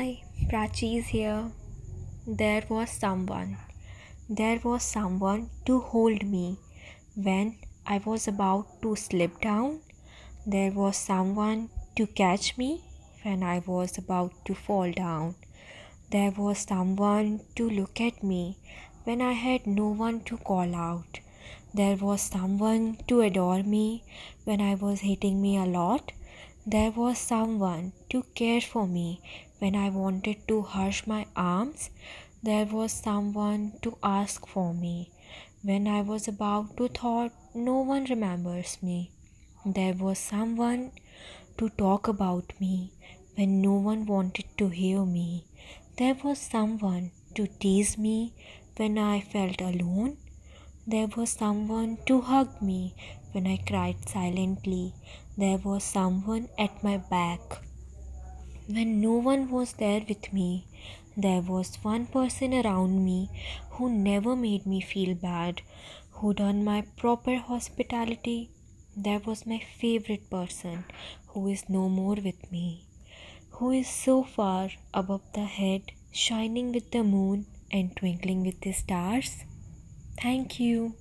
Hi, Prachi is here. There was someone. There was someone to hold me when I was about to slip down. There was someone to catch me when I was about to fall down. There was someone to look at me when I had no one to call out. There was someone to adore me when I was hitting me a lot. There was someone to care for me when I wanted to hush my arms. There was someone to ask for me when I was about to thought no one remembers me. There was someone to talk about me when no one wanted to hear me. There was someone to tease me when I felt alone. There was someone to hug me when I cried silently. There was someone at my back when no one was there with me. There was one person around me who never made me feel bad, who done my proper hospitality. There was my favorite person who is no more with me, who is so far above the head, shining with the moon and twinkling with the stars. Thank you.